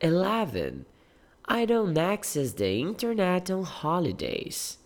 11. I don't access the internet on holidays.